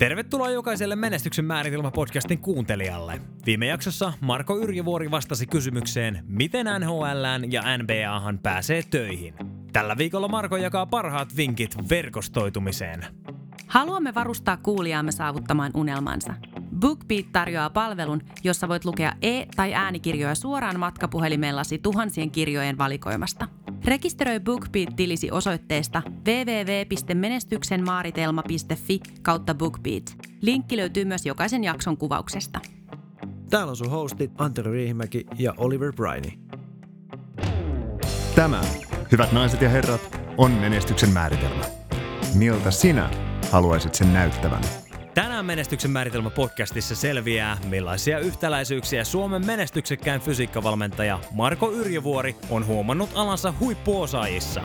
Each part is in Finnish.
Tervetuloa jokaiselle Menestyksen määritelmä podcastin kuuntelijalle. Viime jaksossa Marko Yrjövuori vastasi kysymykseen, miten NHLään ja NBAhan pääsee töihin. Tällä viikolla Marko jakaa parhaat vinkit verkostoitumiseen. Haluamme varustaa kuulijaamme saavuttamaan unelmansa. BookBeat tarjoaa palvelun, jossa voit lukea e- tai äänikirjoja suoraan matkapuhelimellasi tuhansien kirjojen valikoimasta. Rekisteröi BookBeat-tilisi osoitteesta www.menestyksenmaaritelma.fi kautta BookBeat. Linkki löytyy myös jokaisen jakson kuvauksesta. Täällä on sun hostit Antero Riihimäki ja Oliver Briney. Tämä, hyvät naiset ja herrat, on menestyksen määritelmä. Miltä sinä haluaisit sen näyttävän? Tänään Menestyksen määritelmä podcastissa selviää, millaisia yhtäläisyyksiä Suomen menestyksekkään fysiikkavalmentaja Marko Yrjövuori on huomannut alansa huippuosaajissa.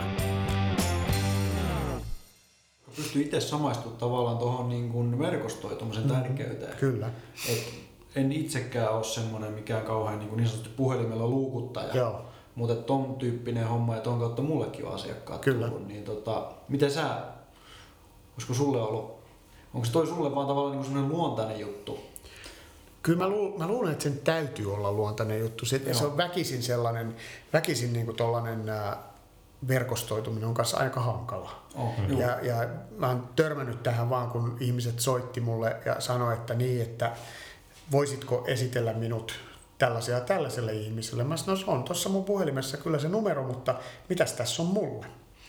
pystyy itse samaistumaan tavallaan tuohon niin kuin verkostoitumisen mm, tärkeyteen. Kyllä. Et en itsekään ole semmoinen mikään kauhean niin, kuin niin sanotusti puhelimella luukuttaja. Joo. Mutta ton tyyppinen homma ja ton kautta mullekin on asiakkaat Kyllä. tullut. Niin tota, miten sä, olisiko sulle ollut, onko se toi sulle vaan tavallaan niin kuin semmoinen luontainen juttu? Kyllä mä, lu, mä luulen, että sen täytyy olla luontainen juttu. Se, se on väkisin sellainen, väkisin niin kuin tollainen ää, verkostoituminen on kanssa aika hankala. Oh, Mm. Ja, ja mä oon törmännyt tähän vaan, kun ihmiset soitti mulle ja sanoi, että niin, että voisitko esitellä minut tällaisia tällaiselle ihmiselle. Mä sanoin, no se on tuossa mun puhelimessa kyllä se numero, mutta mitäs tässä on mulle?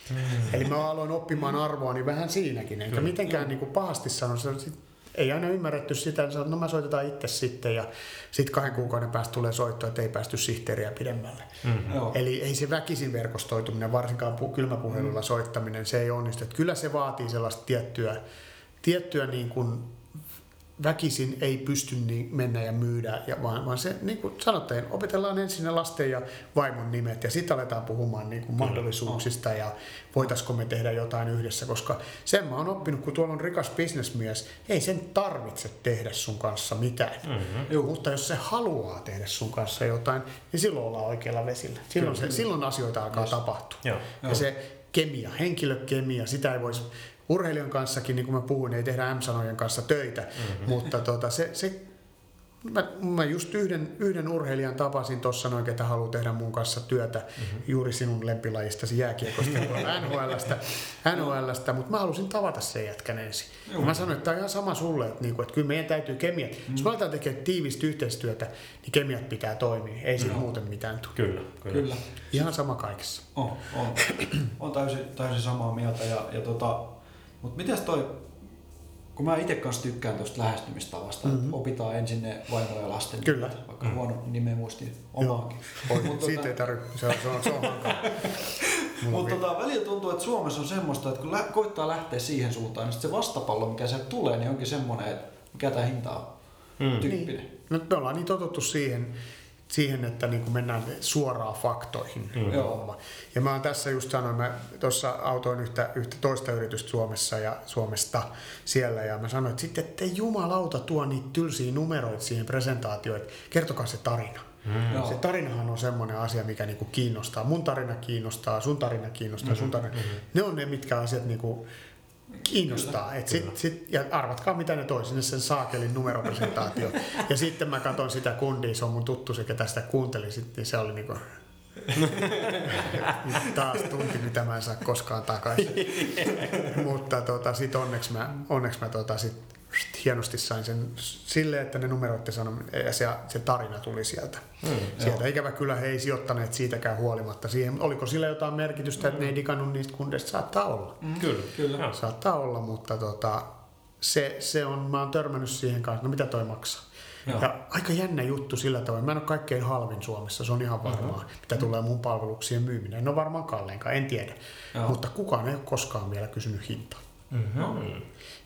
Mm. Eli mä aloin oppimaan arvoani vähän siinäkin, enkä mitenkään niin kuin pahasti sano. Se, sit, ei aina ymmärretty sitä, että no mä soitetaan itse sitten ja sitten kahden kuukauden päästä tulee soitto, että ei päästy sihteeriä pidemmälle. Mm. Joo. Eli ei se väkisin verkostoituminen, varsinkaan pu- kylmäpuhelulla soittaminen, se ei onnistu. Että kyllä se vaatii sellaista tiettyä, tiettyä niin kuin väkisin ei pysty niin mennä ja myydä, ja vaan, vaan se, niin kuin sanottiin, opetellaan ensin ne lasten ja vaimon nimet ja sitten aletaan puhumaan niin kuin mahdollisuuksista ja voitaisiko me tehdä jotain yhdessä, koska sen mä oon oppinut, kun tuolla on rikas bisnesmies, ei sen tarvitse tehdä sun kanssa mitään. Mm-hmm. Mutta jos se haluaa tehdä sun kanssa jotain, niin silloin ollaan oikealla vesillä. Silloin, se, silloin asioita alkaa tapahtua. Joo. Ja se kemia, henkilökemia, sitä ei voisi urheilijan kanssakin, niin kuin mä puhuin, ei tehdä M-sanojen kanssa töitä, mm-hmm. mutta tota, se, se Mä, mä just yhden, yhden urheilijan tapasin tuossa noin, ketä haluaa tehdä mun kanssa työtä mm-hmm. juuri sinun lempilajistasi jääkiekosta NHLstä, NHLstä mutta mä halusin tavata sen jätkän ensin. Ja mä sanoin, että tämä on ihan sama sulle, että, niinku, että kyllä meidän täytyy kemiat. Mm-hmm. Jos me aletaan tekemään tiivistä yhteistyötä, niin kemiat pitää toimia, ei siitä muuten mitään tule. Kyllä, Kyllä. Ihan sama kaikessa. On, on. on täysin, täysin samaa mieltä. Ja, ja tota, mutta mitäs toi, kun mä itse kanssa tykkään tuosta lähestymistavasta, mm-hmm. että opitaan ensin ne vaimo ja lasten Kyllä. nimet, vaikka huono nimen muisti omaakin. Oi, Mut siitä tota- ei tarvitse, se on, se on, se on Mutta on tota, välillä tuntuu, että Suomessa on semmoista, että kun lä- koittaa lähteä siihen suuntaan, niin sit se vastapallo, mikä sieltä tulee, niin onkin semmoinen, että mikä tämä hinta on mm. tyyppinen. Niin. No, me ollaan niin totuttu siihen, siihen että niin kuin mennään suoraan faktoihin. Mm. Joo. Ja mä oon tässä just sanoin, mä tuossa autoin yhtä, yhtä toista yritystä Suomessa ja Suomesta siellä ja mä sanoin, että sitten että jumalauta tuo niitä tylsiä numeroita siihen presentaatioon, että kertokaa se tarina. Joo. Se tarinahan on semmoinen asia, mikä niinku kiinnostaa. Mun tarina kiinnostaa, sun tarina kiinnostaa, sun tarina. Ne on ne, mitkä asiat niinku kiinnostaa. Et sit, sit, ja arvatkaa, mitä ne toi sinne sen saakelin numeropresentaatio. ja sitten mä katson sitä kundia, se on mun tuttu se, ketä sitä kuunteli, sit, niin se oli niinku... Taas tunti, mitä mä en saa koskaan takaisin. Mutta tota, sit onneksi mä, onneksi mä tota, sit hienosti sain sen silleen, että ne numeroitte sanon, ja se, se tarina tuli sieltä. Mm, sieltä. Ikävä kyllä he ei sijoittaneet siitäkään huolimatta siihen. Oliko sillä jotain merkitystä, että ne ei digannut niistä kundeista? Saattaa olla. Mm. Kyllä, kyllä. Saattaa olla, mutta tota, se, se on, mä oon törmännyt siihen kanssa, no mitä toi maksaa. Joo. Ja aika jännä juttu sillä tavoin. Mä en ole kaikkein halvin Suomessa, se on ihan varmaa, mm-hmm. mitä tulee mun palveluksien myyminen. En ole varmaan kalleinkaan, en tiedä. Joo. Mutta kukaan ei ole koskaan vielä kysynyt hintaa. Mm-hmm.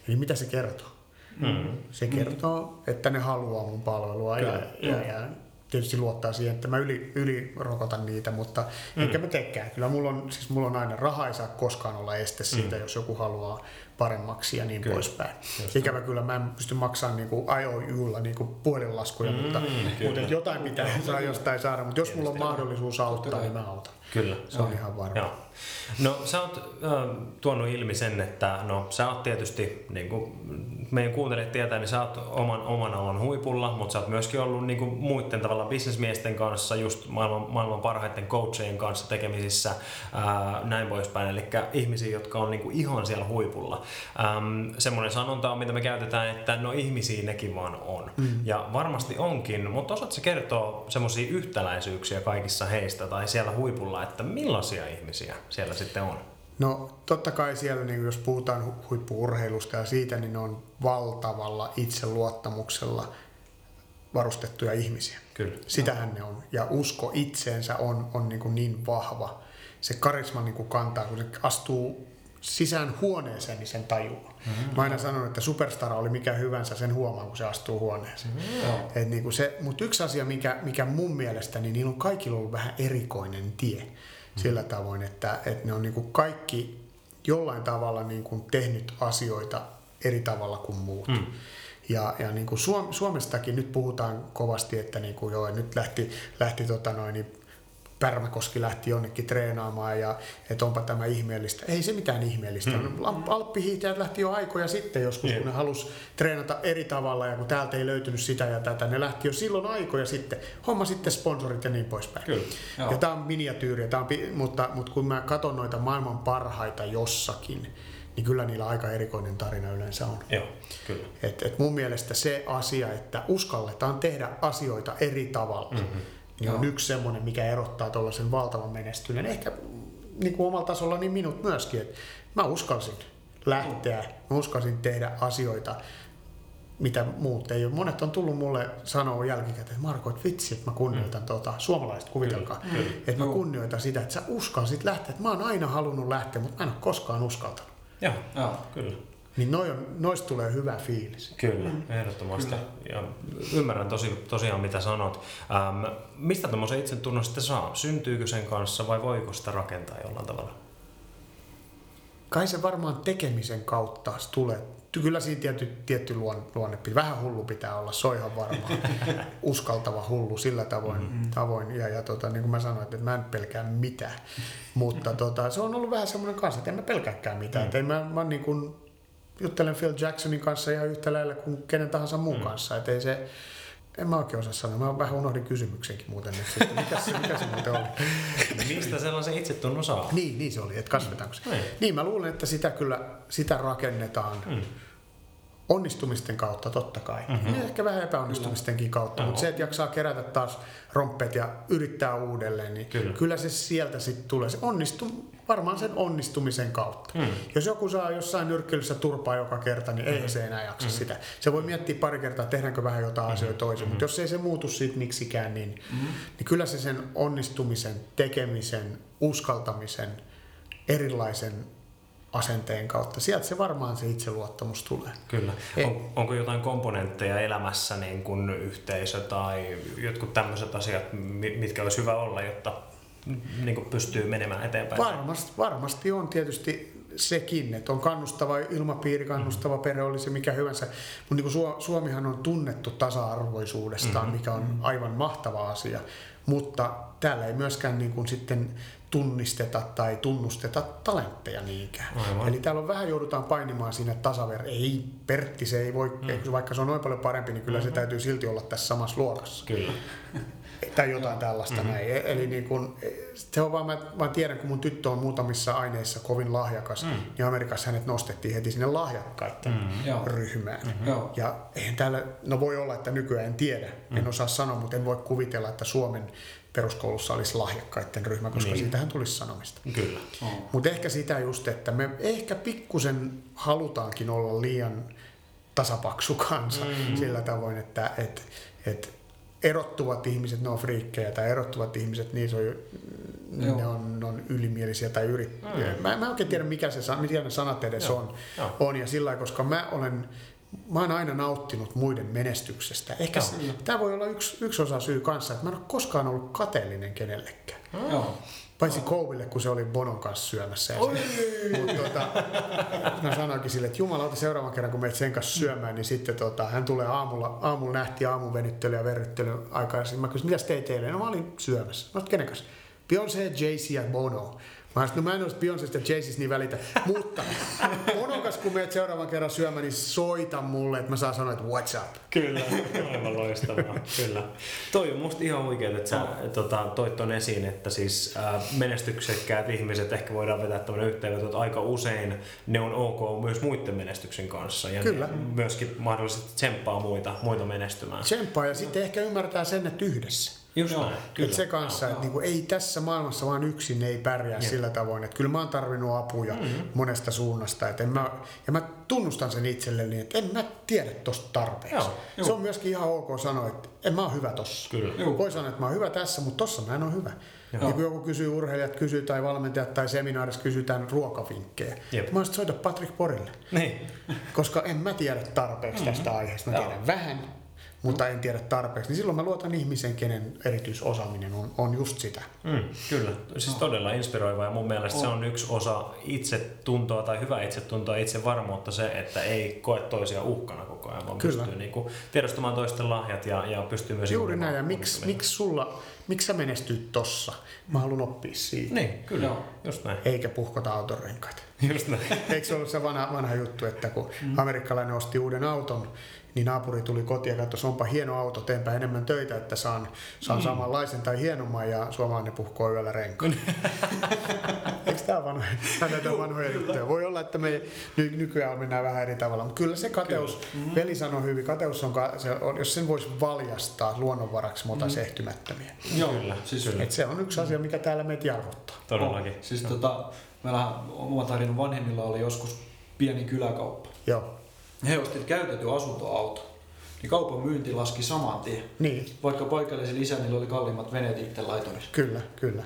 Eli mitä se kertoo? Mm-hmm. Se kertoo, että ne haluaa mun palvelua ja, ja, ja tietysti luottaa siihen, että mä yli, ylirokotan niitä, mutta mm. enkä mä tekään. Kyllä mulla on, siis mulla on aina raha ei saa koskaan olla este siitä, mm. jos joku haluaa paremmaksi ja niin Kyllä. poispäin. Ikävä kyllä mä en pysty maksamaan niin kuin IOUlla niin kuin puhelinlaskuja, mutta, mutta et jotain pitää saa jostain saada. Mutta jos mulla on mahdollisuus auttaa, niin mä autan. Kyllä. Se on ihan varma. Joo. No sä oot äh, tuonut ilmi sen, että no sä oot tietysti, niin kuin meidän kuuntelijat tietää, niin sä oot oman, oman alan huipulla, mutta sä oot myöskin ollut niin kuin muiden tavalla bisnesmiesten kanssa, just maailman, maailman parhaiten coachien kanssa tekemisissä, äh, näin poispäin, eli ihmisiä, jotka on niin kuin ihan siellä huipulla. Ähm, semmoinen sanonta on, mitä me käytetään, että no ihmisiä nekin vaan on. Mm. Ja varmasti onkin, mutta osaatko kertoa semmoisia yhtäläisyyksiä kaikissa heistä tai siellä huipulla, että millaisia ihmisiä siellä sitten on? No totta kai siellä, niin jos puhutaan hu- huippuurheilusta ja siitä, niin ne on valtavalla itseluottamuksella varustettuja ihmisiä. Kyllä. Sitähän ne on. Ja usko itseensä on, on niin, kuin niin vahva. Se karisma niin kuin kantaa, kun se astuu sisään huoneeseen, niin sen tajuaa. Mm-hmm. Mä aina sanon, että superstara oli mikä hyvänsä, sen huomaa, kun se astuu huoneeseen. Mm-hmm. Et niin kuin se, mutta yksi asia, mikä, mikä mun mielestä, niin niillä on kaikilla ollut vähän erikoinen tie. Mm-hmm. Sillä tavoin, että, että ne on niin kuin kaikki jollain tavalla niin kuin tehnyt asioita eri tavalla kuin muut. Mm. Ja, ja niin kuin Suom- Suomestakin nyt puhutaan kovasti, että niin kuin joo, nyt lähti, lähti tota noin, niin Pärmäkoski lähti jonnekin treenaamaan ja että onpa tämä ihmeellistä. Ei se mitään ihmeellistä. Mm. Alppihiihtäjät lähti jo aikoja sitten joskus, Jep. kun ne halus treenata eri tavalla ja kun täältä ei löytynyt sitä ja tätä. Ne lähti jo silloin aikoja sitten. Homma sitten sponsorit ja niin poispäin. Kyllä. Ja tämä on miniatyyriä, tää on, mutta, mutta kun mä katson noita maailman parhaita jossakin, niin kyllä niillä aika erikoinen tarina yleensä on. Joo, kyllä. Et, et mun mielestä se asia, että uskalletaan tehdä asioita eri tavalla, mm-hmm. Niin on yksi semmoinen, mikä erottaa tuollaisen valtavan menestyneen. Ehkä niin kuin omalla tasolla niin minut myöskin, että mä uskalsin lähteä, mä uskalsin tehdä asioita, mitä muut ei ole. Monet on tullut mulle sanoa jälkikäteen, että Marko, että vitsi, että mä kunnioitan mm. tuota, suomalaiset kuvitelkaa, kyllä. että mä kunnioitan sitä, että sä uskalsit lähteä, että mä oon aina halunnut lähteä, mutta mä en ole koskaan uskaltanut. Joo, Joo. kyllä. Niin noi on, noista tulee hyvä fiilis. Kyllä, ehdottomasti. Ja ymmärrän tosi, tosiaan, mitä sanot. Ähm, mistä tämmöisen itsetunnon sitten saa? Syntyykö sen kanssa vai voiko sitä rakentaa jollain tavalla? Kai se varmaan tekemisen kautta tulee. Kyllä siinä tietty, tietty luonne. Vähän hullu pitää olla, se on ihan varma. Uskaltava hullu sillä tavoin. Mm-hmm. tavoin. Ja, ja tota, niin kuin mä sanoin, että mä en pelkää mitään. Mutta tota, se on ollut vähän semmoinen kanssa, että en mä pelkääkään mitään. Mm. mä, mä niin kuin, juttelen Phil Jacksonin kanssa ihan yhtä lailla kuin kenen tahansa muun mm. kanssa. Et ei se, en mä oikein osaa sanoa. Mä vähän unohdin kysymyksenkin muuten nyt sitten. Mikä se, mikä se muuten oli? Mistä sellaisen itsetunnon saa? Niin, niin se oli, että kasvetaanko se. Niin. Niin, mä luulen, että sitä kyllä sitä rakennetaan mm. Onnistumisten kautta totta kai. Mm-hmm. Ja ehkä vähän epäonnistumistenkin kautta, mutta se, että jaksaa kerätä taas romppeet ja yrittää uudelleen, niin Kyllä. kyllä, se sieltä sitten tulee. Se onnistuu varmaan sen onnistumisen kautta. Mm. Jos joku saa jossain nyrkkeilyssä turpaa joka kerta, niin ei se enää jaksa mm. sitä. Se voi miettiä pari kertaa, tehdäänkö vähän jotain mm. asioita toisin, mutta jos ei se muutu siitä miksikään, niin, mm. niin kyllä se sen onnistumisen, tekemisen, uskaltamisen, erilaisen asenteen kautta. Sieltä se varmaan se itseluottamus tulee. Kyllä. On, onko jotain komponentteja elämässä, niin kuin yhteisö tai jotkut tämmöiset asiat, mi- mitkä olisi hyvä olla, jotta niin kuin pystyy menemään eteenpäin? Varmasti, varmasti on tietysti sekin, että on kannustava ilmapiiri, kannustava perhe, oli se mikä hyvänsä. Mutta niin Suomihan on tunnettu tasa-arvoisuudestaan, mm-hmm. mikä on aivan mahtava asia. Mutta täällä ei myöskään niin kuin sitten tunnisteta tai tunnusteta talentteja niinkään. Aivan. Eli täällä on vähän joudutaan painimaan siinä tasaver. Ei, Pertti se ei voi, mm. vaikka se on noin paljon parempi, niin kyllä mm-hmm. se täytyy silti olla tässä samassa luokassa Kyllä. tai jotain tällaista mm-hmm. näin. E- Eli niin kun, se on vaan, mä, mä tiedän, kun mun tyttö on muutamissa aineissa kovin lahjakas, mm. niin Amerikassa hänet nostettiin heti sinne lahjakkaiden mm. Joo. ryhmään. Mm-hmm. Joo. Ja eihän täällä, no voi olla, että nykyään en tiedä, mm. en osaa sanoa, mutta en voi kuvitella, että Suomen peruskoulussa olisi lahjakkaiden ryhmä, koska Niin. siitähän tulisi sanomista. Kyllä. Mutta ehkä sitä just, että me ehkä pikkusen halutaankin olla liian tasapaksu kansa mm. sillä tavoin, että et, et erottuvat ihmiset, ne on friikkejä, tai erottuvat ihmiset, niin se on, Joo. ne on, ne on ylimielisiä tai yrit... Mm. Mä, mä en oikein tiedä, mikä se, mitä ne sanat edes Joo. on, Joo. on, ja sillä koska mä olen Mä oon aina nauttinut muiden menestyksestä. Ehkä Joo. tämä voi olla yksi, yksi osa syy kanssa, että mä en ole koskaan ollut kateellinen kenellekään. Joo. Paitsi Kouville, kun se oli Bonon kanssa syömässä. Mutta tota, mä sanoinkin sille, että jumalauta seuraavan kerran, kun menet sen kanssa syömään, niin sitten tota, hän tulee aamulla, aamulla nähti aamun venyttely ja verryttely aikaisin. Mä kysyin, mitä teit eilen? No mä olin syömässä. Mä olin, kenen kanssa? Beyoncé, Jay-Z ja Bono. Mä sanoin, no mä en olisi Beyoncésta ja Jay-Zista niin välitä, mutta Bonon kanssa kun menet seuraavan kerran syömään, niin soita mulle, että mä saan sanoa, että what's up. Kyllä, aivan loistavaa. Kyllä. Toi on musta ihan oikein, että sä no. tota, toit ton esiin, että siis äh, menestyksekkäät ihmiset, ehkä voidaan vetää tämmöinen yhteenveto, että aika usein ne on ok myös muiden menestyksen kanssa. Ja Kyllä. myöskin mahdollisesti tsemppaa muita, muita menestymään. Tsemppaa ja sitten ehkä ymmärtää sen, että yhdessä. Just näin, kyllä. Et se kanssa, että niinku, ei tässä maailmassa vaan yksin ei pärjää Jep. sillä tavoin. Että kyllä mä oon tarvinnut apuja mm-hmm. monesta suunnasta. Et en mä, ja mä tunnustan sen itselleni, että en mä tiedä tosta tarpeeksi. Joo, se on myöskin ihan ok sanoa, että en mä oon hyvä tossa. Kyllä. Voi sanoa, että mä oon hyvä tässä, mutta tossa mä en ole hyvä. Joo. Niin kun joku kysyy, urheilijat kysyy tai valmentajat tai seminaarissa kysytään ruokavinkkejä. Jep. Mä olisin soita Patrick Porille. Niin. Koska en mä tiedä tarpeeksi mm-hmm. tästä aiheesta. Mä tiedän Joo. vähän, mutta en tiedä tarpeeksi, niin silloin mä luotan ihmisen, kenen erityisosaaminen on, on just sitä. Mm, kyllä, siis todella inspiroiva ja mun mielestä on. se on yksi osa itsetuntoa tai hyvä itsetuntoa, itsevarmuutta se, että ei koe toisia uhkana koko ajan, vaan kyllä. pystyy niinku tiedostamaan toisten lahjat ja, ja pystyy myös... Juuri näin, ja miksi, miksi sulla, miksi sä menestyt tossa? Mä haluan oppia siitä. Niin, kyllä, Joo. just näin. Eikä puhkota autorenkaita. Just näin. Eikö se ollut se vanha, vanha juttu, että kun mm. amerikkalainen osti uuden auton, niin naapuri tuli kotiin ja katsoi, onpa hieno auto, teenpä enemmän töitä, että saan, saan mm. samanlaisen tai hienomman ja suomalainen puhkoo yöllä renkaan. Eikö tämä vanhoja, näitä vanhoja juttuja? Voi olla, että me ny, nykyään mennään vähän eri tavalla, mutta kyllä se kateus, kyllä. Mm. veli sanoi hyvin, kateus on, se on, jos sen voisi valjastaa luonnonvaraksi, mutta mm. ehtymättömiä. Joo, kyllä. Siis, Et se on yksi asia, mikä täällä meitä jarruttaa. Todellakin. Oh, siis tota, meillä oma tarinan vanhemmilla oli joskus pieni kyläkauppa. Joo he ostivat käytetty asuntoauto. Niin kaupan myynti laski saman tien. Niin. Vaikka paikallisen isänillä oli kalliimmat veneet itse laiturissa. Kyllä, kyllä.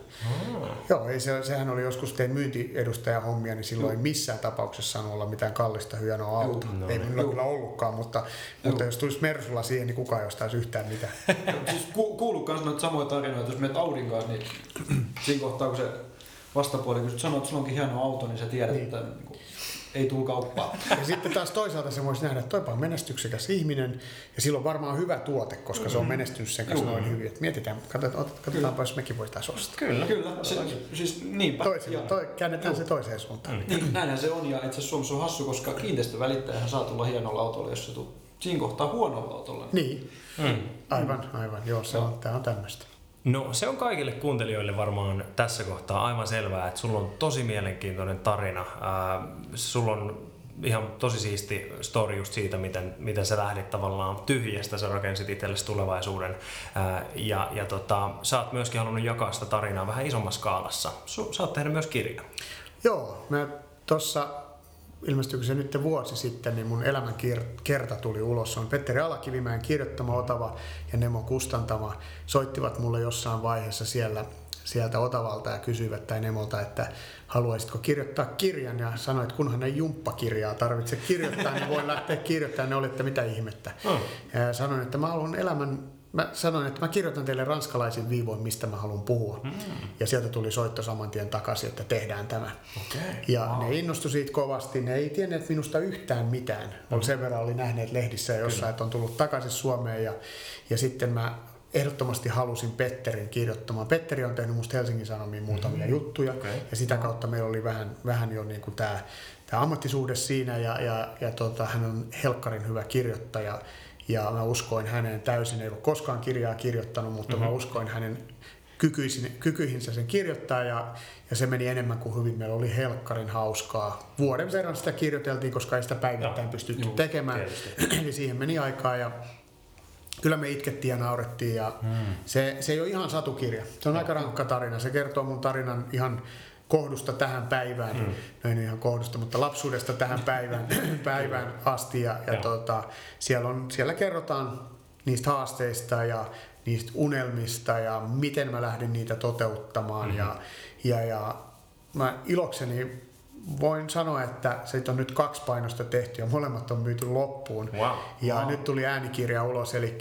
Oh. Joo, ei se, sehän oli joskus tein myyntiedustajan hommia, niin silloin Juh. ei missään tapauksessa saanut olla mitään kallista hienoa autoa. No, ei minulla kyllä ollutkaan, mutta, mutta jos tulisi Mersulla siihen, niin kukaan ei ostaisi yhtään mitään. siis ku, kuuluu myös noita samoja tarinoita, jos menet Audin kanssa, niin siinä kohtaa kun se vastapuoli, kun sanoo, että sulla onkin hieno auto, niin sä tiedät, niin. että niin ei tule kauppaa. Ja sitten taas toisaalta se voisi nähdä, että toipa on menestyksekäs ihminen ja silloin varmaan hyvä tuote, koska se on menestynyt sen kanssa noin hyvin. Että mietitään, katsotaan, katsotaanpa, jos mekin voitaisiin ostaa. Kyllä, kyllä. Se, siis niinpä. Toiseen, toi, käännetään Joo. se toiseen suuntaan. Mm. Niin, näinhän se on ja itse asiassa Suomessa on hassu, koska kiinteistövälittäjähän saa tulla hienolla autolla, jos se tulee siinä kohtaa huonolla autolla. Niin, mm. aivan, aivan. Joo, se on, tämä on tämmöistä. No se on kaikille kuuntelijoille varmaan tässä kohtaa aivan selvää, että sulla on tosi mielenkiintoinen tarina. Äh, sulla on ihan tosi siisti story just siitä, miten, miten sä lähdit tavallaan tyhjästä, sä rakensit itsellesi tulevaisuuden. Ää, ja ja tota, sä oot myöskin halunnut jakaa sitä tarinaa vähän isommassa skaalassa. Su, sä oot tehnyt myös kirja. Joo, mä tuossa ilmestyykö se nyt vuosi sitten, niin mun elämän kerta tuli ulos. Se on Petteri Alakivimäen kirjoittama Otava ja Nemo Kustantama. Soittivat mulle jossain vaiheessa siellä sieltä Otavalta ja kysyivät tai Nemolta, että haluaisitko kirjoittaa kirjan ja sanoit, että kunhan ei jumppakirjaa tarvitse kirjoittaa, niin voi lähteä kirjoittamaan. Ne oli, että mitä ihmettä. Oh. Ja sanoin, että mä haluan elämän mä sanoin, että mä kirjoitan teille ranskalaisin viivoin, mistä mä haluan puhua. Mm. Ja sieltä tuli soitto saman tien takaisin, että tehdään tämä. Okay. Ja wow. ne innostui siitä kovasti. Ne ei tienneet minusta yhtään mitään. Mm. Sen verran oli nähneet lehdissä ja jossain, että on tullut takaisin Suomeen. Ja, ja sitten mä ehdottomasti halusin Petterin kirjoittamaan. Petteri on tehnyt musta Helsingin Sanomiin muutamia mm. juttuja. Okay. Ja sitä kautta meillä oli vähän, vähän jo niin kuin tämä, tämä ammattisuhde siinä. Ja, ja, ja tota, hän on helkkarin hyvä kirjoittaja ja mä uskoin hänen täysin, ei ole koskaan kirjaa kirjoittanut, mutta mm-hmm. mä mhm. uskoin hänen kykyihinsä sen kirjoittaa ja, ja se meni enemmän kuin hyvin. Meillä oli helkkarin hauskaa. Vuoden verran sitä kirjoiteltiin, koska ei sitä päivittäin pystytty Joo, tekemään. Eli siihen meni aikaa ja kyllä me itkettiin ja naurettiin ja mm. se, se ei ole ihan satukirja. Se on aika rankka tarina. Se kertoo mun tarinan ihan kohdusta tähän päivään, mm. no ei ihan kohdusta, mutta lapsuudesta tähän päivään, päivään asti. Ja, ja tota, siellä, on, siellä kerrotaan niistä haasteista ja niistä unelmista ja miten mä lähdin niitä toteuttamaan. Mm. Ja, ja, ja mä ilokseni voin sanoa, että se on nyt kaksi painosta tehty ja molemmat on myyty loppuun. Wow. Ja wow. nyt tuli äänikirja ulos, eli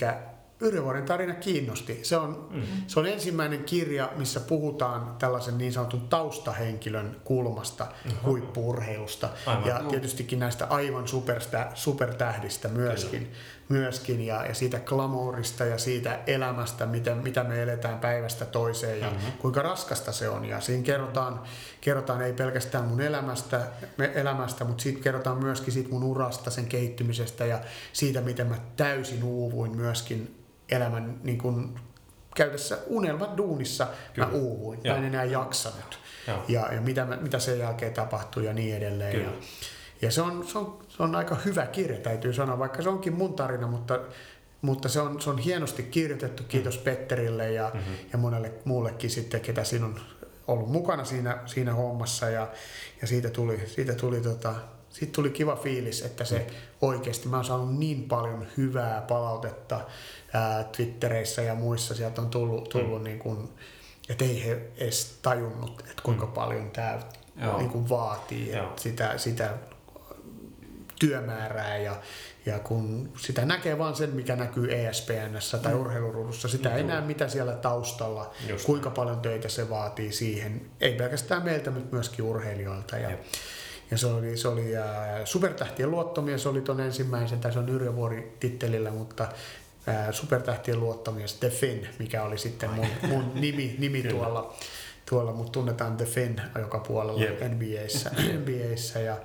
Yrjövuoren tarina kiinnosti. Se on, mm. se on ensimmäinen kirja, missä puhutaan tällaisen niin sanotun taustahenkilön kulmasta mm-hmm. huippuurheilusta. Aivan. Ja tietystikin näistä aivan superstä, supertähdistä myöskin. Kyllä myöskin ja, ja siitä glamourista ja siitä elämästä, miten, mitä me eletään päivästä toiseen ja mm-hmm. kuinka raskasta se on. Ja siinä kerrotaan, kerrotaan ei pelkästään mun elämästä, me, elämästä mutta siitä kerrotaan myöskin siitä mun urasta, sen kehittymisestä ja siitä, miten mä täysin uuvuin myöskin elämän niin kun, käydessä unelmat duunissa Kyllä. mä uuvuin. Mä en enää jaksanut. Ja, ja mitä, mitä sen jälkeen tapahtui ja niin edelleen. Kyllä. Ja, ja se on, se, on, se on aika hyvä kirja, täytyy sanoa, vaikka se onkin mun tarina, mutta, mutta se, on, se on hienosti kirjoitettu. Kiitos mm. Petterille ja, mm-hmm. ja monelle muullekin sitten, ketä siinä on ollut mukana siinä, siinä hommassa. Ja, ja siitä tuli, siitä tuli tota, siitä tuli kiva fiilis, että se oikeasti, mä oon saanut niin paljon hyvää palautetta ää, Twittereissä ja muissa, sieltä on tullut, tullut mm. niin kuin, että ei he edes tajunnut, että kuinka mm. paljon tämä niin kuin vaatii sitä, sitä työmäärää ja, ja kun sitä näkee vaan sen, mikä näkyy ESPNssä tai mm. urheiluruudussa, sitä mm. ei näe mitä siellä taustalla, Just kuinka paljon töitä se vaatii siihen, ei pelkästään meiltä, mutta myöskin urheilijoilta. Ja, ja se oli, se oli äh, Supertähtien luottomies, oli ton ensimmäisen, tai se on Yrjövuori tittelillä, mutta äh, Supertähtien luottomies The Finn, mikä oli sitten mun, mun nimi, nimi tuolla, tuolla, mutta tunnetaan The Finn joka puolella yep. NBAssä, NBAssä ja,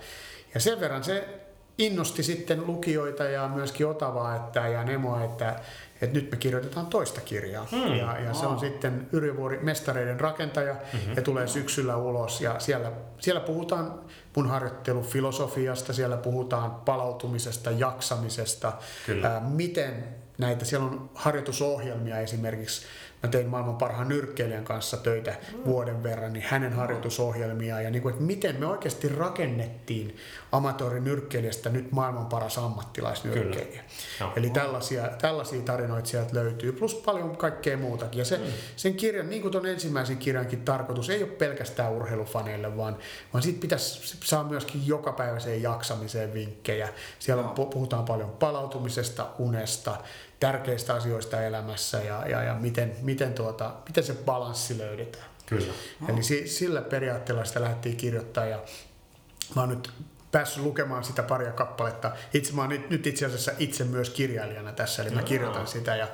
ja sen verran se innosti sitten lukijoita ja myöskin Otavaa että, ja Nemoa, että, että nyt me kirjoitetaan toista kirjaa. Hmm. Ja, ja se on sitten Yrjövuori mestareiden rakentaja mm-hmm. ja tulee syksyllä ulos. Ja siellä, siellä puhutaan mun harjoittelufilosofiasta, siellä puhutaan palautumisesta, jaksamisesta, ää, miten näitä, siellä on harjoitusohjelmia esimerkiksi mä tein maailman parhaan nyrkkeilijän kanssa töitä mm. vuoden verran, niin hänen harjoitusohjelmia ja niin kuin, että miten me oikeasti rakennettiin amatöörinyrkkeilijästä nyt maailman paras ammattilaisnyrkkeilijä. Eli tällaisia, tällaisia tarinoita sieltä löytyy, plus paljon kaikkea muutakin. Ja se, mm. sen kirjan, niin kuin tuon ensimmäisen kirjankin tarkoitus, ei ole pelkästään urheilufaneille, vaan, vaan siitä pitäisi saa myöskin jokapäiväiseen jaksamiseen vinkkejä. Siellä no. puhutaan paljon palautumisesta, unesta, tärkeistä asioista elämässä ja, ja, ja miten, miten, tuota, miten se balanssi löydetään. Kyllä. Eli si, sillä periaatteella sitä lähdettiin kirjoittaa ja mä oon nyt päässyt lukemaan sitä paria kappaletta. Itse mä oon nyt itse asiassa itse myös kirjailijana tässä, eli mä kirjoitan sitä ja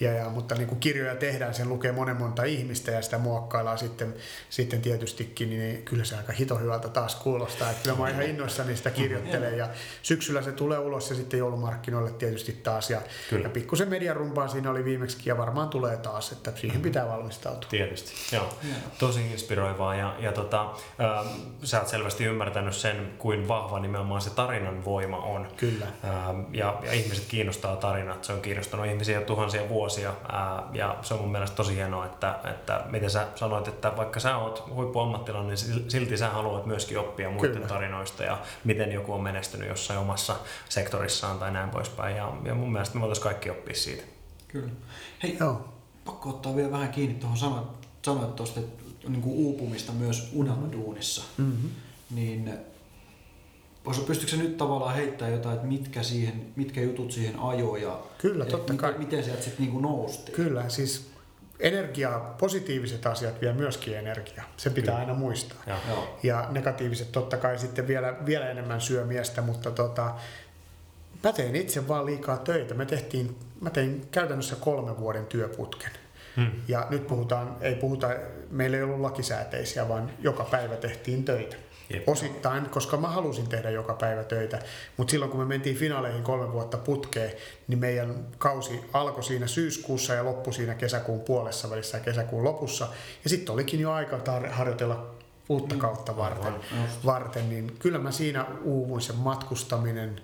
ja, ja, mutta niin kuin kirjoja tehdään, sen lukee monen monta ihmistä ja sitä muokkaillaan sitten, sitten tietystikin, niin kyllä se aika hito hyvältä taas kuulostaa. Että kyllä mä oon ihan innoissani sitä kirjoittelen ja syksyllä se tulee ulos ja sitten joulumarkkinoille tietysti taas. Ja, kyllä. ja pikkusen mediarumpaa siinä oli viimeksi ja varmaan tulee taas, että siihen pitää valmistautua. Tietysti, joo. Tosi inspiroivaa ja, ja tota, äh, sä oot selvästi ymmärtänyt sen, kuin vahva nimenomaan se tarinan voima on. Kyllä. Äh, ja, ja ihmiset kiinnostaa tarinat, se on kiinnostanut ihmisiä tuhansia vuosia vuosia ää, ja se on mun mielestä tosi hienoa, että, että miten sä sanoit, että vaikka sä oot huippuammattilainen, niin silti sä haluat myöskin oppia muiden Kyllä. tarinoista ja miten joku on menestynyt jossain omassa sektorissaan tai näin poispäin ja, ja mun mielestä me voitaisiin kaikki oppia siitä. Kyllä. Hei, Joo. pakko ottaa vielä vähän kiinni tuohon sanoit, sanoit tuosta, että niin kuin uupumista myös unelmaduunissa. Mm-hmm. Niin Pystytkö nyt tavallaan heittämään jotain, että mitkä, siihen, mitkä jutut siihen ajoi ja Kyllä, totta miten, kai. miten sieltä sitten niinku nousti? Kyllä, siis energia, positiiviset asiat vie myöskin energiaa. Se pitää Kyllä. aina muistaa. Ja. ja negatiiviset totta kai sitten vielä, vielä enemmän syö miestä, mutta tota, mä tein itse vaan liikaa töitä. Me tehtiin, mä tein käytännössä kolmen vuoden työputken. Hmm. Ja nyt puhutaan, ei puhuta, meillä ei ollut lakisääteisiä, vaan joka päivä tehtiin töitä. Jep. Osittain, koska mä halusin tehdä joka päivä töitä, mutta silloin kun me mentiin finaaleihin kolme vuotta putkeen, niin meidän kausi alkoi siinä syyskuussa ja loppui siinä kesäkuun puolessa välissä ja kesäkuun lopussa. Ja sitten olikin jo aika tar- harjoitella uutta mm. kautta varten, varten, niin kyllä mä siinä uuvuin sen matkustaminen,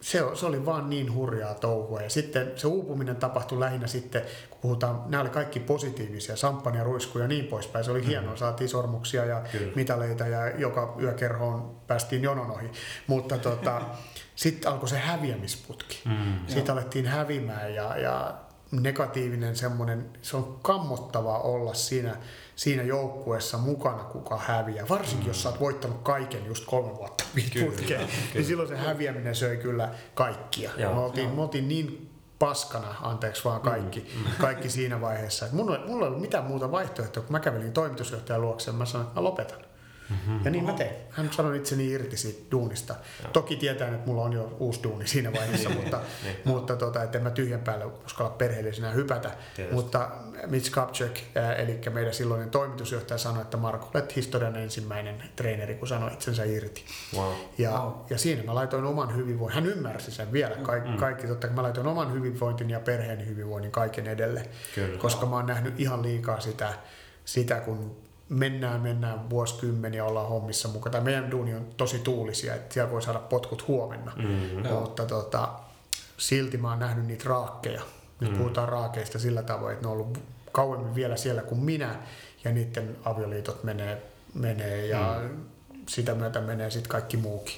se, se oli vaan niin hurjaa touhua. Ja sitten se uupuminen tapahtui lähinnä sitten, kun puhutaan, nämä oli kaikki positiivisia, samppania, ruiskuja ja niin poispäin. Se oli mm-hmm. hienoa, saatiin sormuksia ja Kyllä. mitaleita ja joka yökerhoon päästiin jonon ohi. Mutta tota, sitten alkoi se häviämisputki. Mm, sitten alettiin hävimään ja, ja negatiivinen semmoinen, se on kammottavaa olla siinä, siinä joukkueessa mukana, kuka häviää. Varsinkin, mm. jos sä oot voittanut kaiken just kolme vuotta putkeen, niin silloin se häviäminen söi kyllä kaikkia. Joo, me, oltiin, me oltiin niin paskana, anteeksi vaan kaikki, mm. kaikki siinä vaiheessa. Mulla, mulla ei ollut mitään muuta vaihtoehtoa, kun mä kävelin toimitusjohtajan luokse ja mä sanoin, että mä lopetan. Mm-hmm. Ja niin mä tein. Hän sanoi itseni irti siitä duunista. Ja. Toki tietää, että mulla on jo uusi duuni siinä vaiheessa, niin, mutta, niin. mutta tota, että en mä tyhjän päälle uskalla perheellisenä hypätä. Tietysti. Mutta Mitch Kapchek, eli meidän silloinen toimitusjohtaja, sanoi, että Marko, olet historian ensimmäinen treeneri, kun sanoi itsensä irti. Wow. Ja, wow. ja siinä mä laitoin oman hyvinvoinnin. Hän ymmärsi sen vielä. Kaikki, mm. kaikki totta, mä laitoin oman hyvinvointin ja perheen hyvinvoinnin kaiken edelle. Kyllä. Koska mä oon nähnyt ihan liikaa sitä, sitä kun mennään, mennään vuosikymmeniä, ollaan hommissa mukaan. Tai meidän duuni on tosi tuulisia, että siellä voi saada potkut huomenna. Mm-hmm. Mutta tota, silti mä oon nähnyt niitä raakkeja. Nyt mm-hmm. puhutaan raakeista sillä tavoin, että ne on ollut kauemmin vielä siellä kuin minä, ja niiden avioliitot menee, menee ja mm. sitä myötä menee sitten kaikki muukin.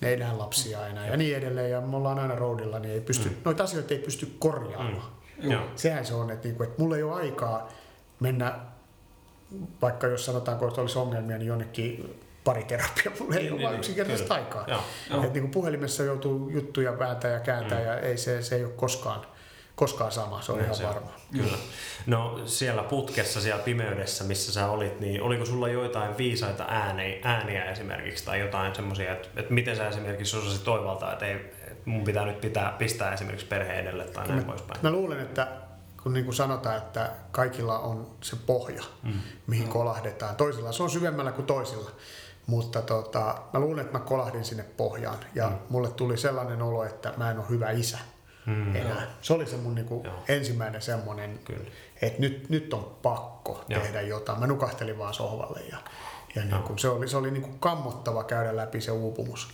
Ne ei näe lapsia enää ja niin edelleen, ja me ollaan aina roadilla, niin ei pysty, mm. noita asioita ei pysty korjaamaan. Mm. Sehän se on, että, niinku, että mulla ei ole aikaa mennä vaikka jos sanotaan, että olisi ongelmia, niin jonnekin pari terapia, mulla ei niin, ole niin, niin, yksinkertaisesti aikaa. Joo, joo. Et niin kuin puhelimessa joutuu juttuja vääntää ja kääntää mm. ja ei, se, se ei ole koskaan, koskaan sama, se on no, ihan se varma. Kyllä. No siellä putkessa, siellä pimeydessä, missä sä olit, niin oliko sulla joitain viisaita ääniä, ääniä esimerkiksi tai jotain semmoisia, että, että miten sä esimerkiksi osasit toivaltaa, että ei, mun pitää nyt pitää, pistää esimerkiksi perhe edelle tai näin poispäin? Mä luulen, että kun niin kuin sanotaan, että kaikilla on se pohja, mm. mihin mm. kolahdetaan. Toisilla se on syvemmällä kuin toisilla. Mutta tota, mä luulen, että mä kolahdin sinne pohjaan ja mm. mulle tuli sellainen olo, että mä en ole hyvä isä mm. enää. Se oli se mun niin kuin ensimmäinen semmoinen, Kyllä. että nyt, nyt on pakko Joo. tehdä jotain. Mä nukahtelin vaan sohvalle ja, ja niin kuin, se oli, se oli niin kuin kammottava käydä läpi se uupumus.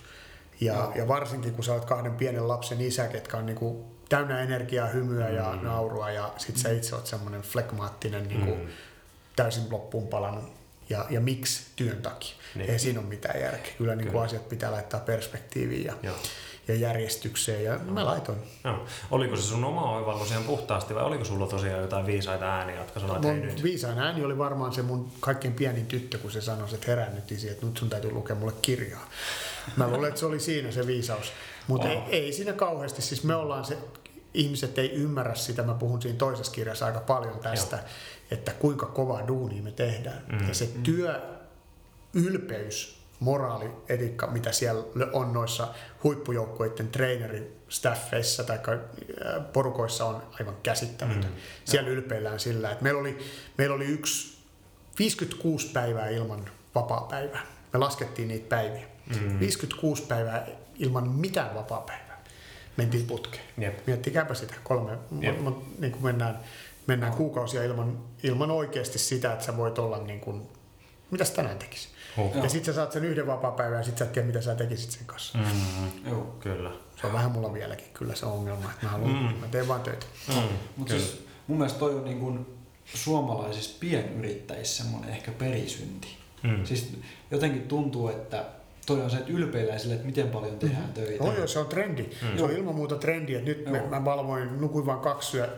Ja, ja varsinkin kun sä oot kahden pienen lapsen isä, ketkä on niin kuin täynnä energiaa, hymyä ja mm. naurua ja sit sä itse oot semmoinen flekmaattinen niin kuin, mm. täysin loppuun palannut. Ja, ja miksi työn takia? Niin. Ei siinä ole mitään järkeä. Kyllä, niin kuin asiat pitää laittaa perspektiiviin ja, Joo. ja järjestykseen ja no. mä laitoin. Joo. Oliko se sun oma oivallus ihan puhtaasti vai oliko sulla tosiaan jotain viisaita ääniä, jotka sanoit, että nyt? Viisain ääni oli varmaan se mun kaikkein pienin tyttö, kun se sanoi, että herää nyt isi, että nyt sun täytyy lukea mulle kirjaa. Mä luulen, että se oli siinä se viisaus. Mutta ei, ei siinä kauheasti, siis me ollaan se, ihmiset ei ymmärrä sitä, mä puhun siinä toisessa kirjassa aika paljon tästä, Joo. että kuinka kovaa duunia me tehdään. Mm. Ja se työ, ylpeys, moraali, etikka, mitä siellä on noissa huippujoukkueiden treeneristaffeissa tai äh, porukoissa on aivan käsittämätön. Mm. Siellä ylpeillään sillä, että meillä oli, meillä oli yksi 56 päivää ilman vapaa-päivää. Me laskettiin niitä päiviä. Mm. 56 päivää ilman mitään vapaa-päivää. Mentiin putkeen. Yep. Miettikääpä sitä. Kolme, mo, niin kuin mennään, mennään kuukausia ilman, ilman oikeasti sitä, että sä voit olla niin kuin, mitäs tänään tekisi. Oh. Ja sitten sä saat sen yhden vapaa-päivän ja sit sä et tiedä, mitä sä tekisit sen kanssa. Mm-hmm. Joo. Kyllä. Se on vähän mulla vieläkin kyllä se ongelma, että mä, haluan, mm. mä teen vaan töitä. Mm. Mutta siis mun mielestä toi on niin kuin suomalaisissa pienyrittäjissä semmoinen ehkä perisynti. Mm. Siis jotenkin tuntuu, että toi on se, että ylpeillään sille, että miten paljon tehdään mm-hmm. töitä. Oh, joo, se on trendi. Mm. Se on ilman muuta trendi, että nyt me, mä valvoin, nukuin vain kaksi, syö,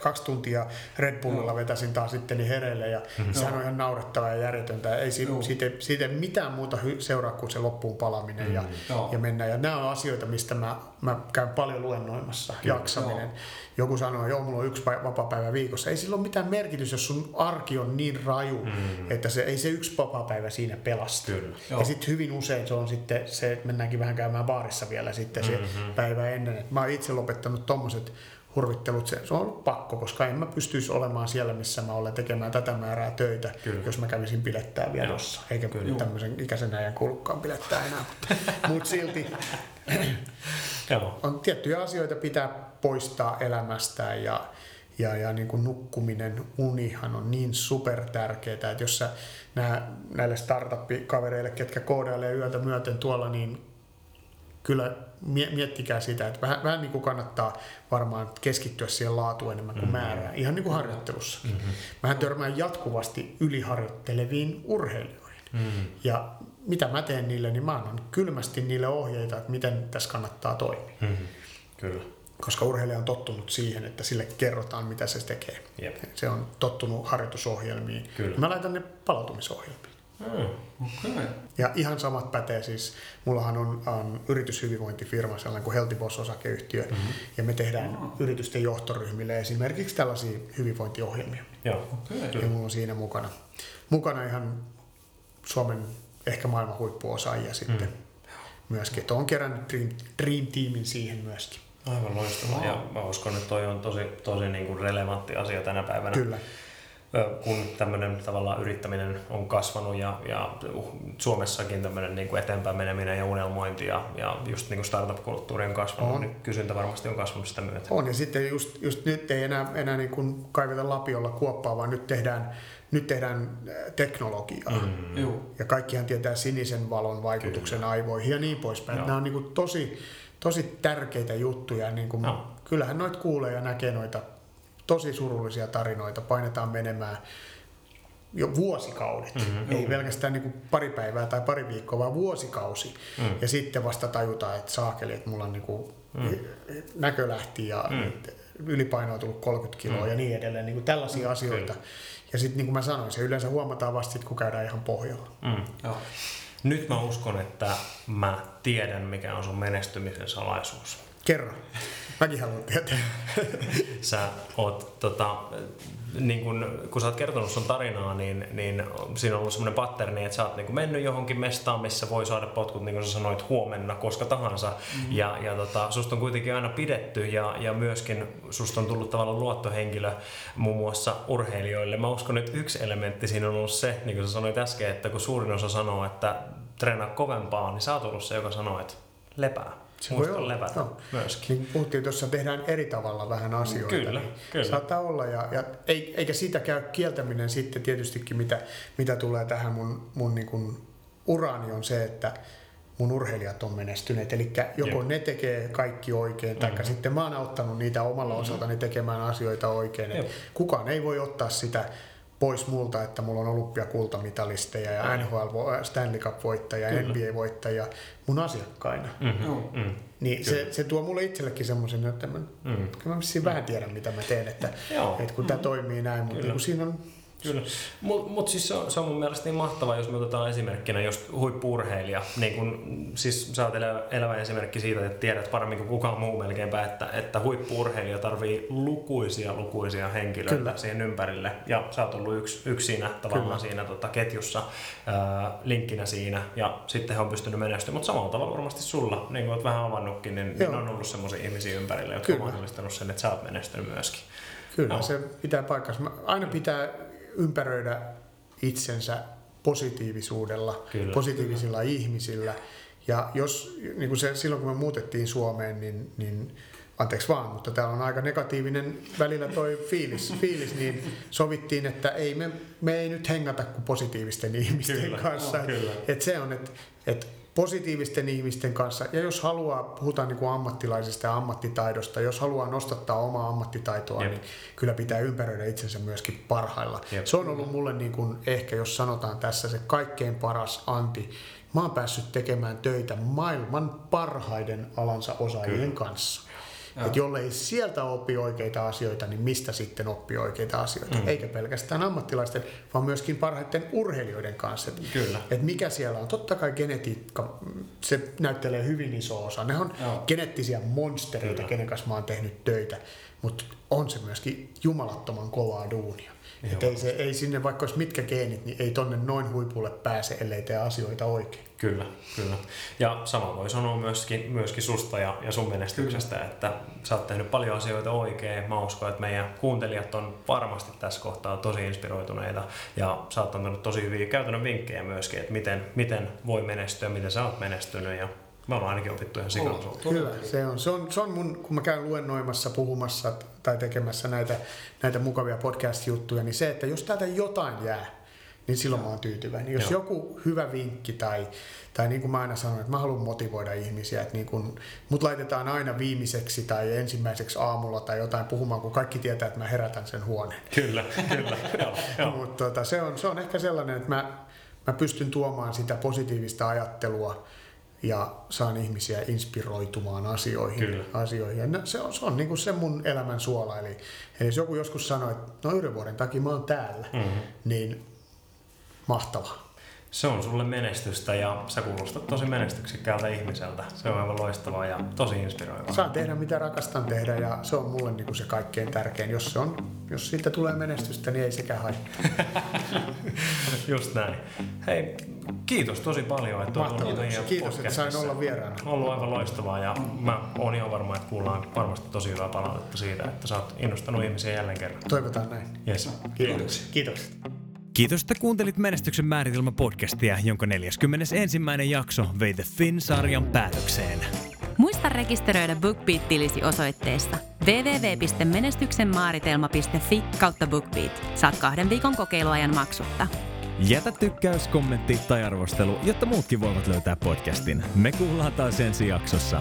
kaksi tuntia Red Bullilla, vetäsin taas sitten hereille ja mm-hmm. sehän on ihan naurettava ja järjetöntä. Ei siitä, siitä, siitä ei mitään muuta seuraa kuin se loppuun palaminen mm. ja, ja mennään. Ja nämä on asioita, mistä mä, mä käyn paljon luennoimassa, Kyllä. jaksaminen. Joo. Joku sanoo, että joo, mulla on yksi vapaa-päivä viikossa. Ei sillä ole mitään merkitystä, jos sun arki on niin raju, mm. että se, ei se yksi vapaa-päivä siinä pelasta. Kyllä. Ja sitten hyvin usein se on sitten se, että mennäänkin vähän käymään baarissa vielä sitten se mm-hmm. päivä ennen. Et mä oon itse lopettanut tommoset hurvittelut, se, se on ollut pakko, koska en mä pystyisi olemaan siellä, missä mä olen tekemään tätä määrää töitä, Kyllä. jos mä kävisin pilettää viedossa, eikä Kyllä. tämmöisen ikäisen ajan kulkkaan pilettää enää. Mutta mut silti on tiettyjä asioita pitää poistaa elämästään ja, ja, ja niin kuin nukkuminen, unihan on niin super tärkeää, että jos sä nää, näille startup-kavereille, ketkä koodailee yötä myöten tuolla, niin kyllä miettikää sitä, että vähän, vähän niin kuin kannattaa varmaan keskittyä siihen laatuun enemmän kuin mm-hmm. määrään, ihan niin kuin harjoittelussa. Mm-hmm. Mähän törmään jatkuvasti yliharjoitteleviin urheilijoihin. Mm-hmm. Ja mitä mä teen niille, niin mä annan kylmästi niille ohjeita, että miten tässä kannattaa toimia. Mm-hmm. Kyllä. Koska urheilija on tottunut siihen, että sille kerrotaan, mitä se tekee. Yep. Se on tottunut harjoitusohjelmiin. Kyllä. Mä laitan ne palautumisohjelmiin. Mm. Okei. Ja ihan samat pätee siis, mullahan on, on yrityshyvinvointifirma, sellainen kuin Healthy Boss osakeyhtiö, mm-hmm. ja me tehdään Aa. yritysten johtoryhmille esimerkiksi tällaisia hyvinvointiohjelmia. Joo. Okei. Ja mulla on siinä mukana, mukana ihan Suomen ehkä maailman huippuosaajia sitten Mm. myöskin. Että on kerännyt Dream, Dream Teamin siihen myöskin. Aivan loistavaa. Ja mä uskon, että toi on tosi, tosi niin kuin relevantti asia tänä päivänä. Kyllä. Kun tämmöinen tavallaan yrittäminen on kasvanut ja, ja Suomessakin tämmöinen niin kuin eteenpäin meneminen ja unelmointi ja, ja just niin kuin startup-kulttuuri on kasvanut, On. niin kysyntä varmasti on kasvanut sitä myötä. On, ja sitten just, just nyt ei enää, enää niin kuin kaiveta lapiolla kuoppaa, vaan nyt tehdään, nyt tehdään äh, teknologiaa. Mm. Joo. Ja kaikkihan tietää sinisen valon vaikutuksen Kyllä. aivoihin ja niin poispäin. Joo. Nämä on niin kuin tosi, tosi tärkeitä juttuja. Niin kuin, Joo. kyllähän noit kuulee ja näkee noita tosi surullisia tarinoita. Painetaan menemään jo vuosikaudet. Mm-hmm. Ei pelkästään niin kuin pari päivää tai pari viikkoa, vaan vuosikausi. Mm. Ja sitten vasta tajutaan, että saakeli, että mulla on niin kuin mm. näkö lähti ja mm. ylipaino on tullut 30 kiloa mm. ja niin edelleen. Niin kuin tällaisia mm. asioita. Kyllä. Ja sitten niin kuin mä sanoin, se yleensä huomataan vasta sit, kun käydään ihan pohjalla. Mm. Joo. Nyt mä uskon, että mä tiedän, mikä on sun menestymisen salaisuus. Kerro. Mäkin haluan tietää. Sä oot, tota, niin kun, kun sä oot kertonut sun tarinaa, niin, niin siinä on ollut semmoinen patterni, että sä oot niin mennyt johonkin mestaan, missä voi saada potkut, niin kuin sä sanoit, huomenna, koska tahansa. Mm. Ja, ja tota, susta on kuitenkin aina pidetty ja, ja myöskin susta on tullut tavallaan luottohenkilö muun muassa urheilijoille. Mä uskon, että yksi elementti siinä on ollut se, niin kuin sä sanoit äsken, että kun suurin osa sanoo, että treenaa kovempaa, niin sä oot ollut se, joka sanoo, että lepää. Se Muista voi olla, levätä joo. myöskin. Niin puhuttiin tuossa, tehdään eri tavalla vähän asioita. Kyllä, niin kyllä. Saattaa olla, ja, ja ei- eikä siitä käy kieltäminen sitten tietystikin, mitä, mitä tulee tähän mun, mun niin kuin uraani on se, että mun urheilijat on menestyneet. Eli joko Jep. ne tekee kaikki oikein, tai mm-hmm. sitten mä oon auttanut niitä omalla mm-hmm. osaltani tekemään asioita oikein. Kukaan ei voi ottaa sitä pois multa, että mulla on olympiakultamitalisteja ja NHL vo- Stanley Cup-voittajia ja Kyllä. NBA-voittajia mun asiakkaina. Mm-hmm. Joo. Mm. Niin se, se tuo mulle itsellekin semmoisen, että mä, Mm. mä vähän tiedän, mitä mä teen, että, että kun tämä toimii näin, mutta kun siinä on, Kyllä. Mutta mut siis se on, se on mun mielestä niin mahtavaa, jos me otetaan esimerkkinä just huippuurheilija. Niin kun, siis sä oot elävä, esimerkki siitä, että tiedät paremmin kuin kukaan muu melkeinpä, että, että huippuurheilija tarvii lukuisia lukuisia henkilöitä Kyllä. siihen ympärille. Ja sä oot ollut yksi, yksi siinä tavallaan Kyllä. siinä tota, ketjussa, ää, linkkinä siinä. Ja sitten he on pystynyt menestymään. Mutta samalla tavalla varmasti sulla, niin kuin oot vähän avannutkin, niin, niin on ollut semmoisia ihmisiä ympärillä, jotka Kyllä. on mahdollistanut sen, että sä oot menestynyt myöskin. kyllä Joo. se pitää paikkansa. Aina pitää ympäröidä itsensä positiivisuudella, Kyllä. positiivisilla ihmisillä. Ja jos, niin kuin se, silloin kun me muutettiin Suomeen, niin, niin anteeksi vaan, mutta täällä on aika negatiivinen välillä toi fiilis, fiilis niin sovittiin, että ei me, me ei nyt hengata kuin positiivisten ihmisten Kyllä, kanssa. joo, kyllä. Et se on, että et positiivisten ihmisten kanssa, ja jos haluaa, puhutaan niin kuin ammattilaisesta ja ammattitaidosta, jos haluaa nostattaa omaa ammattitaitoa, Jep. niin kyllä pitää ympäröidä itsensä myöskin parhailla. Jep. Se on ollut mulle niin kuin ehkä, jos sanotaan tässä, se kaikkein paras anti. Mä oon päässyt tekemään töitä maailman parhaiden alansa osaajien Kyllä. kanssa. Joo. Et jollei sieltä oppi oikeita asioita, niin mistä sitten oppii oikeita asioita? Mm. Eikä pelkästään ammattilaisten, vaan myöskin parhaiten urheilijoiden kanssa. Et, Kyllä. et mikä siellä on? Totta kai genetiikka, se näyttelee hyvin iso osa. Ne on Joo. geneettisiä monstereita, Kyllä. kenen kanssa mä oon tehnyt töitä, mutta on se myöskin jumalattoman kovaa duunia. Et Joo. ei, se, ei sinne, vaikka olisi mitkä geenit, niin ei tonne noin huipulle pääse, ellei tee asioita oikein. Kyllä, kyllä. Ja sama voi sanoa myöskin, myöskin susta ja, ja sun menestyksestä, kyllä. että sä oot tehnyt paljon asioita oikein. Mä uskon, että meidän kuuntelijat on varmasti tässä kohtaa tosi inspiroituneita ja sä oot antanut tosi hyviä käytännön vinkkejä myöskin, että miten, miten voi menestyä, miten sä oot menestynyt ja me ollaan ainakin opittu ihan sikan sulta. Kyllä, se on, se, on, se on mun, kun mä käyn luennoimassa, puhumassa tai tekemässä näitä, näitä mukavia podcast-juttuja, niin se, että jos täältä jotain jää, niin silloin mä oon tyytyväinen. Jos Joo. joku hyvä vinkki tai, tai niin kuin mä aina sanon, että mä haluan motivoida ihmisiä, että niin kun, mut laitetaan aina viimeiseksi tai ensimmäiseksi aamulla tai jotain puhumaan, kun kaikki tietää, että mä herätän sen huoneen. Kyllä, kyllä. joo, joo. Mutta tota, se, on, se on ehkä sellainen, että mä, mä pystyn tuomaan sitä positiivista ajattelua ja saan ihmisiä inspiroitumaan asioihin. Kyllä. asioihin. Ja ne- se on, se on niin kuin se mun elämän suola. Eli, eli jos joku joskus sanoi, että no yhden vuoden takia mä oon täällä, Mm-hmm. niin mahtavaa. Se on sulle menestystä ja sä kuulostat tosi menestyksekkäältä ihmiseltä. Se on aivan loistavaa ja tosi inspiroivaa. Saan tehdä mitä rakastan tehdä ja se on mulle niin kuin se kaikkein tärkein. Jos, se on, jos siitä tulee menestystä, niin ei sekään haittaa. Just näin. Hei, kiitos tosi paljon, että olet ollut meidän Kiitos, että sain olla vieraana. Ollut aivan loistavaa ja mä oon ihan varma, että kuullaan varmasti tosi hyvää palautetta siitä, että sä oot innostanut ihmisiä jälleen kerran. Toivotaan näin. Yes. Kiitoksia. Kiitoksia. Kiitos, että kuuntelit Menestyksen määritelmä podcastia, jonka 41. jakso vei The Fin-sarjan päätökseen. Muista rekisteröidä BookBeat-tilisi osoitteessa www.menestyksenmaaritelma.fi kautta BookBeat. Saat kahden viikon kokeiluajan maksutta. Jätä tykkäys, kommentti tai arvostelu, jotta muutkin voivat löytää podcastin. Me kuullaan taas ensi jaksossa.